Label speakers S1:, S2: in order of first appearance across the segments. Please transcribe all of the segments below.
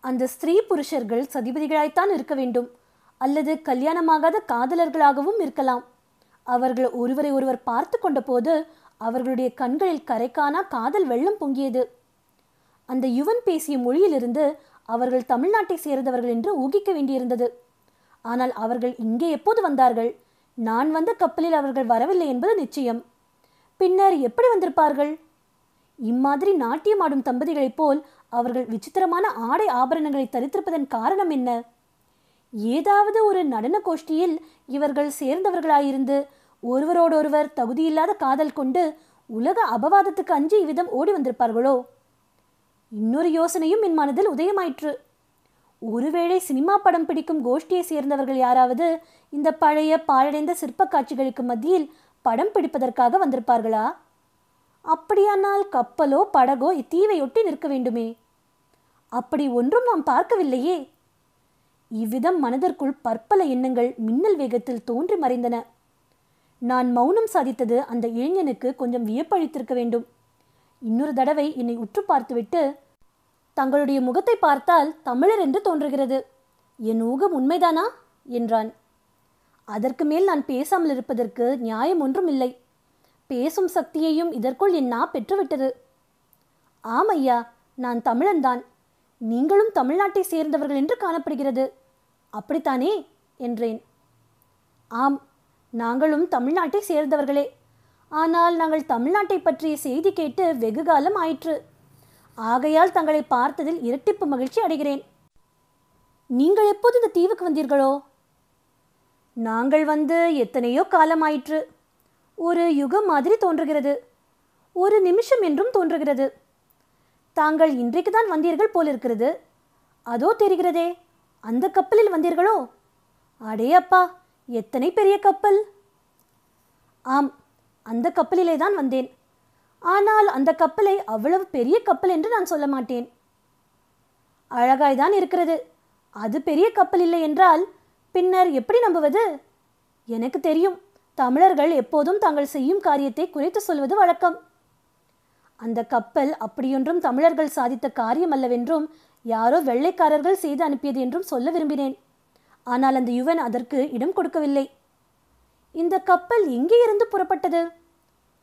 S1: அந்த ஸ்திரீ புருஷர்கள் சதிபதிகளாய்த்தான் இருக்க வேண்டும். அல்லது கல்யாணமாகாத காதலர்களாகவும் இருக்கலாம். அவர்கள் ஒருவரை ஒருவர் பார்த்து கொண்டபோது அவர்களுடைய கண்களில் கரைக்கானா காதல் வெள்ளம் பொங்கியது. அந்த யுவன் பேசிய மொழியிலிருந்து அவர்கள் தமிழ்நாட்டை சேர்ந்தவர்கள் என்று ஊகிக்க வேண்டியிருந்தது. ஆனால் அவர்கள் இங்கே எப்போது வந்தார்கள்? நான் வந்த கப்பலில் அவர்கள் வரவில்லை என்பது நிச்சயம். பின்னர் எப்படி வந்திருப்பார்கள்? இம்மாதிரி நாட்டியமாடும் தம்பதிகளைப் போல் அவர்கள் விசித்திரமான ஆடை ஆபரணங்களை தரித்திருப்பதன் காரணம் என்ன? ஏதாவது ஒரு நடன கோஷ்டியில் இவர்கள் சேர்ந்தவர்களாயிருந்து ஒருவரோடொருவர் தகுதியில்லாத காதல் கொண்டு உலக அபவாதத்துக்கு அஞ்சு இவ்விதம் ஓடி வந்திருப்பார்களோ? இன்னொரு யோசனையும் என் மனதில் உதயமாயிற்று. ஒருவேளை சினிமா படம் பிடிக்கும் கோஷ்டியை சேர்ந்தவர்கள் யாராவது இந்த பழைய பாழடைந்த சிற்ப காட்சிகளுக்கு மத்தியில் படம் பிடிப்பதற்காக வந்திருப்பார்களா? அப்படியானால் கப்பலோ படகோ இத்தீவையொட்டி நிற்க வேண்டுமே? அப்படி ஒன்றும் நாம் பார்க்கவில்லையே. இவ்விதம் மனதிற்குள் பற்பல எண்ணங்கள் மின்னல் வேகத்தில் தோன்றி மறைந்தன. நான் மௌனம் சாதித்தது அந்த இளைஞனுக்கு கொஞ்சம் வியப்பளித்திருக்க வேண்டும். இன்னொரு தடவை என்னை உற்று பார்த்துவிட்டு தங்களுடைய முகத்தை பார்த்தால் தமிழர் என்று தோன்றுகிறது. என் ஊகம் உண்மைதானா? என்றான். அதற்கு மேல் நான் பேசாமல் இருப்பதற்கு நியாயம் ஒன்றும் இல்லை. பேசும் சக்தியையும் இதற்குள் என் நா பெற்றுவிட்டது? ஆம் ஐயா நான் தமிழன்தான். நீங்களும் தமிழ்நாட்டை சேர்ந்தவர்கள் என்று காணப்படுகிறது. அப்படித்தானே? என்றேன். ஆம் நாங்களும் தமிழ்நாட்டை சேர்ந்தவர்களே. ஆனால் நாங்கள் தமிழ்நாட்டை பற்றிய செய்தி கேட்டு வெகு காலம் ஆயிற்று. ஆகையால் தங்களை பார்த்ததில் இரட்டிப்பு மகிழ்ச்சி அடைகிறேன். நீங்கள் எப்போது இந்த தீவுக்கு வந்தீர்களோ? நாங்கள் வந்து எத்தனையோ காலம் ஆயிற்று. ஒரு யுகம் மாதிரி தோன்றுகிறது. ஒரு நிமிஷம் என்றும் தோன்றுகிறது. தாங்கள் இன்றைக்கு தான் வந்தீர்கள் போலிருக்கிறது. அதோ தெரிகிறதே அந்த கப்பலில் வந்தீர்களோ? அடே அப்பா எத்தனை பெரிய கப்பல்? ஆம் அந்த கப்பலிலே தான் வந்தேன். ஆனால் அந்த கப்பலை அவ்வளவு பெரிய கப்பல் என்று நான் சொல்ல மாட்டேன். அழகாய்தான் இருக்கிறது. அது பெரிய கப்பல் இல்லை என்றால் பின்னர் எப்படி நம்புவது? எனக்கு தெரியும். தமிழர்கள் எப்போதும் தாங்கள் செய்யும் காரியத்தை குறைத்து சொல்வது வழக்கம். அந்த கப்பல் அப்படியொன்றும் தமிழர்கள் சாதித்த காரியம் அல்லவென்றும் யாரோ வெள்ளைக்காரர்கள் செய்து அனுப்பியது என்றும் சொல்ல விரும்பினேன். ஆனால் அந்த யுவன் அதற்கு இடம் கொடுக்கவில்லை. இந்த கப்பல் எங்கே இருந்து புறப்பட்டது?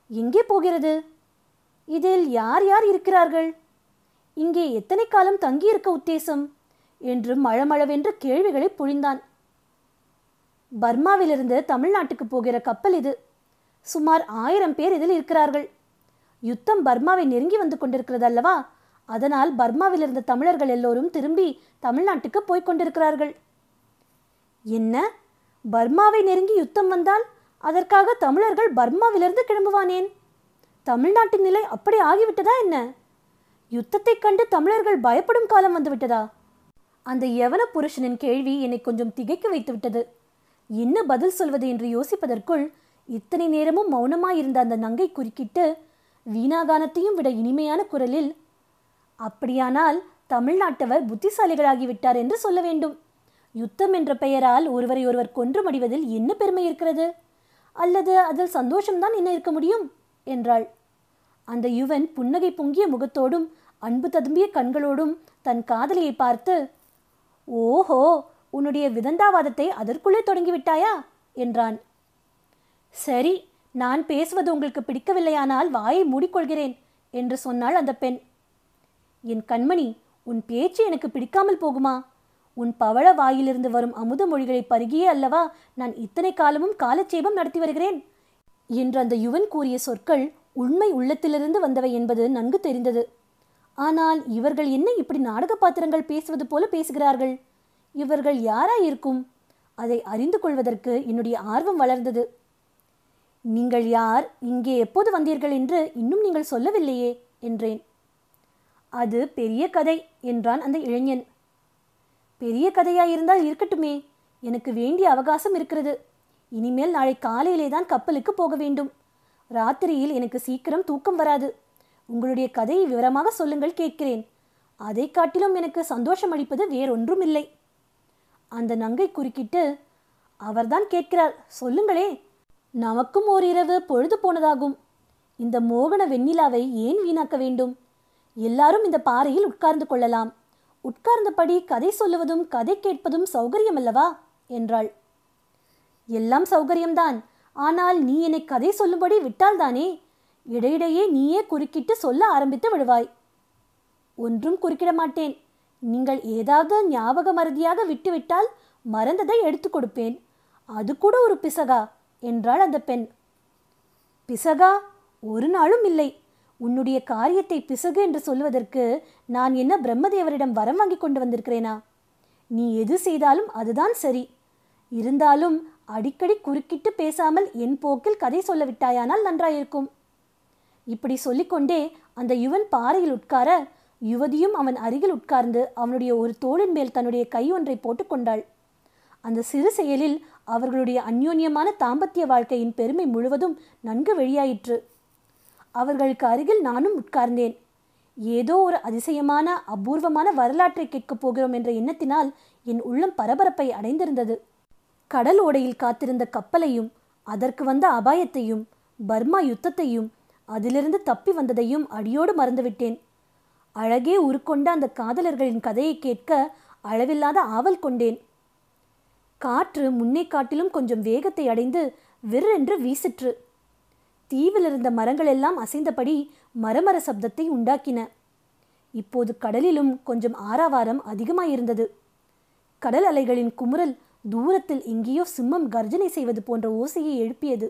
S1: எங்கே போகிறது? இதில் யார் யார் இருக்கிறார்கள்? இங்கே எத்தனை காலம் தங்கியிருக்க உத்தேசம்? என்று மழமளவென்று கேள்விகளை பொழிந்தான். பர்மாவிலிருந்து தமிழ்நாட்டுக்கு போகிற கப்பல் இது. சுமார் ஆயிரம் பேர் இதில் இருக்கிறார்கள். யுத்தம் பர்மாவை நெருங்கி வந்து கொண்டிருக்கிறது அல்லவா? அதனால் பர்மாவில் இருந்த தமிழர்கள் எல்லோரும் திரும்பி தமிழ்நாட்டுக்கு போய்க் கொண்டிருக்கிறார்கள். என்ன? பர்மாவை நெருங்கி யுத்தம் வந்தால் அதற்காக தமிழர்கள் பர்மாவிலிருந்து கிளம்புவானேன்? தமிழ்நாட்டின் நிலை அப்படி ஆகிவிட்டதா என்ன? யுத்தத்தைக் கண்டு தமிழர்கள் பயப்படும் காலம் வந்துவிட்டதா? அந்த யவன புருஷனின் கேள்வி என்னை கொஞ்சம் திகைக்க வைத்து விட்டது என்ன பதில் சொல்வது என்று யோசிப்பதற்குள் இத்தனை நேரமும் மௌனமாயிருந்த அந்த நங்கை குறுக்கிட்டு வீணாகானத்தையும் விட இனிமையான குரலில் அப்படியானால் தமிழ்நாட்டவர் புத்திசாலிகளாகிவிட்டார் என்று சொல்ல வேண்டும். யுத்தம் என்ற பெயரால் ஒருவரை ஒருவர் கொன்று மடிவதில் என்ன பெருமை இருக்கிறது? அல்லது அதில் சந்தோஷம்தான் என்ன இருக்க முடியும்? என்றாள். அந்த யுவன் புன்னகை பொங்கிய முகத்தோடும் அன்பு ததும்பிய கண்களோடும் தன் காதலியை பார்த்து ஓஹோ! உன்னுடைய விதந்தாவாதத்தை அதற்குள்ளே தொடங்கிவிட்டாயா? என்றான். சரி நான் பேசுவது உங்களுக்கு பிடிக்கவில்லையானால் வாயை மூடிக்கொள்கிறேன் என்று சொன்னாள் அந்த பெண். என் கண்மணி உன் பேச்சு எனக்கு பிடிக்காமல் போகுமா? உன் பவழ வாயிலிருந்து வரும் அமுத மொழிகளை பருகியே அல்லவா நான் இத்தனை காலமும் காலட்சேபம் நடத்தி வருகிறேன்? என்று அந்த யுவன் கூறிய சொற்கள் உண்மை உள்ளத்திலிருந்து வந்தவை என்பது நன்கு தெரிந்தது. ஆனால் இவர்கள் என்ன இப்படி நாடக பாத்திரங்கள் பேசுவது போல பேசுகிறார்கள்? இவர்கள் யாராயிருக்கும்? அதை அறிந்து கொள்வதற்கு என்னுடைய ஆர்வம் வளர்ந்தது. நீங்கள் யார்? இங்கே எப்போது வந்தீர்கள் என்று இன்னும் நீங்கள் சொல்லவில்லையே என்றேன். அது பெரிய கதை என்றான் அந்த இளைஞன். பெரிய கதையாயிருந்தால் இருக்கட்டுமே எனக்கு வேண்டிய அவகாசம் இருக்கிறது. இனிமேல் நாளை காலையிலே தான் கப்பலுக்கு போக வேண்டும். ராத்திரியில் எனக்கு சீக்கிரம் தூக்கம் வராது. உங்களுடைய கதையை விவரமாக சொல்லுங்கள் கேட்கிறேன். அதை காட்டிலும் எனக்கு சந்தோஷம் அளிப்பது வேறொன்றும் இல்லை அந்த நங்கை குறுக்கிட்டு அவர்தான் கேட்கிறார் சொல்லுங்களே. நமக்கும் ஓரிரவு பொழுது போனதாகும். இந்த மோகன வெண்ணிலாவை ஏன் வீணாக்க வேண்டும்? எல்லாரும் இந்த பாறையில் உட்கார்ந்து கொள்ளலாம். உட்கார்ந்தபடி கதை சொல்லுவதும் கதை கேட்பதும் சௌகரியம் அல்லவா என்றாள். எல்லாம் சௌகரியம்தான். ஆனால் நீ என்னை கதை சொல்லும்படி விட்டால்தானே இடையிடையே நீயே குறுக்கிட்டு சொல்ல ஆரம்பித்து விடுவாய். ஒன்றும் குறுக்கிட மாட்டேன் நீங்கள் ஏதாவது ஞாபக மறதியாக விட்டுவிட்டால் மறந்ததை எடுத்துக் கொடுப்பேன். அது கூட ஒரு பிசகா என்றாள் அந்த பெண். பிசகா ஒரு நாளும் இல்லை. உன்னுடைய காரியத்தை பிசகு என்று சொல்வதற்கு நான் என்ன பிரம்மதேவரிடம் வரம் வாங்கி கொண்டு வந்திருக்கிறேனா? நீ எது செய்தாலும் அதுதான் சரி. இருந்தாலும் அடிக்கடி குறுக்கிட்டு பேசாமல் என் போக்கில் கதை சொல்ல விட்டாயானால் நன்றாயிருக்கும். இப்படி சொல்லிக்கொண்டே அந்த யுவன் பாறையில் உட்கார யுவதியும் அவன் அருகில் உட்கார்ந்து அவனுடைய ஒரு தோளின் மேல் தன்னுடைய கை ஒன்றை போட்டுக்கொண்டாள் அந்த சிறு செயலில் அவர்களுடைய அந்யோன்யமான தாம்பத்திய வாழ்க்கையின் பெருமை முழுவதும் நன்கு வெளியாயிற்று. அவர்களுக்கு அருகில் நானும் உட்கார்ந்தேன். ஏதோ ஒரு அதிசயமான அபூர்வமான வரலாற்றை கேட்கப் போகிறோம் என்ற எண்ணத்தினால் என் உள்ளம் பரபரப்பை அடைந்திருந்தது. கடல் ஓடையில் காத்திருந்த கப்பலையும் அதற்கு வந்த அபாயத்தையும் பர்மா யுத்தத்தையும் அதிலிருந்து தப்பி வந்ததையும் அடியோடு மறந்துவிட்டேன். அழகே உருக்கொண்ட அந்த காதலர்களின் கதையை கேட்க அளவில்லாத ஆவல் கொண்டேன். காற்று முன்னே காட்டிலும் கொஞ்சம் வேகத்தை அடைந்து விற்றென்று வீசிற்று. தீவில் இருந்த மரங்கள் எல்லாம் அசைந்தபடி மரமர சப்தத்தை உண்டாக்கின. இப்போது கடலிலும் கொஞ்சம் ஆறாவாரம் அதிகமாயிருந்தது. கடல் அலைகளின் குமுறல் தூரத்தில் எங்கேயோ சிம்மம் கர்ஜனை செய்வது போன்ற ஓசையை எழுப்பியது.